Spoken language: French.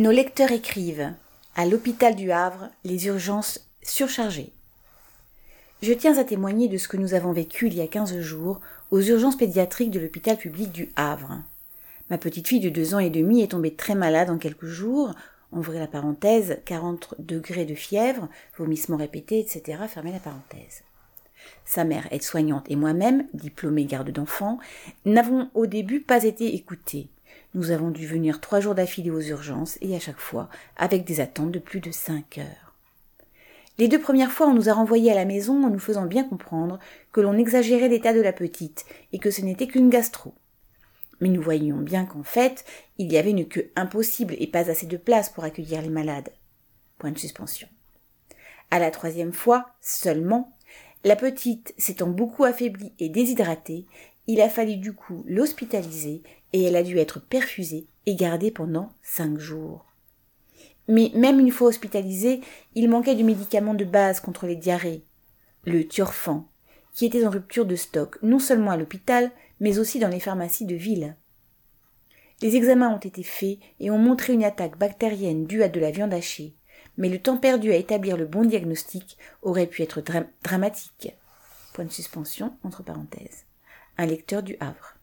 Nos lecteurs écrivent À l'hôpital du Havre, les urgences surchargées. Je tiens à témoigner de ce que nous avons vécu il y a quinze jours aux urgences pédiatriques de l'hôpital public du Havre. Ma petite fille de deux ans et demi est tombée très malade en quelques jours, ouvrez la parenthèse, 40 degrés de fièvre, vomissements répétés, etc., fermez la parenthèse. Sa mère, aide-soignante, et moi-même, diplômée garde d'enfants, n'avons au début pas été écoutés. Nous avons dû venir trois jours d'affilée aux urgences et à chaque fois avec des attentes de plus de cinq heures. Les deux premières fois, on nous a renvoyés à la maison en nous faisant bien comprendre que l'on exagérait l'état de la petite et que ce n'était qu'une gastro. Mais nous voyions bien qu'en fait, il y avait une queue impossible et pas assez de place pour accueillir les malades. Point de suspension. À la troisième fois, seulement, la petite s'étant beaucoup affaiblie et déshydratée, il a fallu du coup l'hospitaliser et elle a dû être perfusée et gardée pendant cinq jours. Mais même une fois hospitalisée, il manquait de médicaments de base contre les diarrhées. Le Turfan, qui était en rupture de stock non seulement à l'hôpital, mais aussi dans les pharmacies de ville. Les examens ont été faits et ont montré une attaque bactérienne due à de la viande hachée, mais le temps perdu à établir le bon diagnostic aurait pu être dramatique. Point de suspension entre parenthèses. Un lecteur du Havre.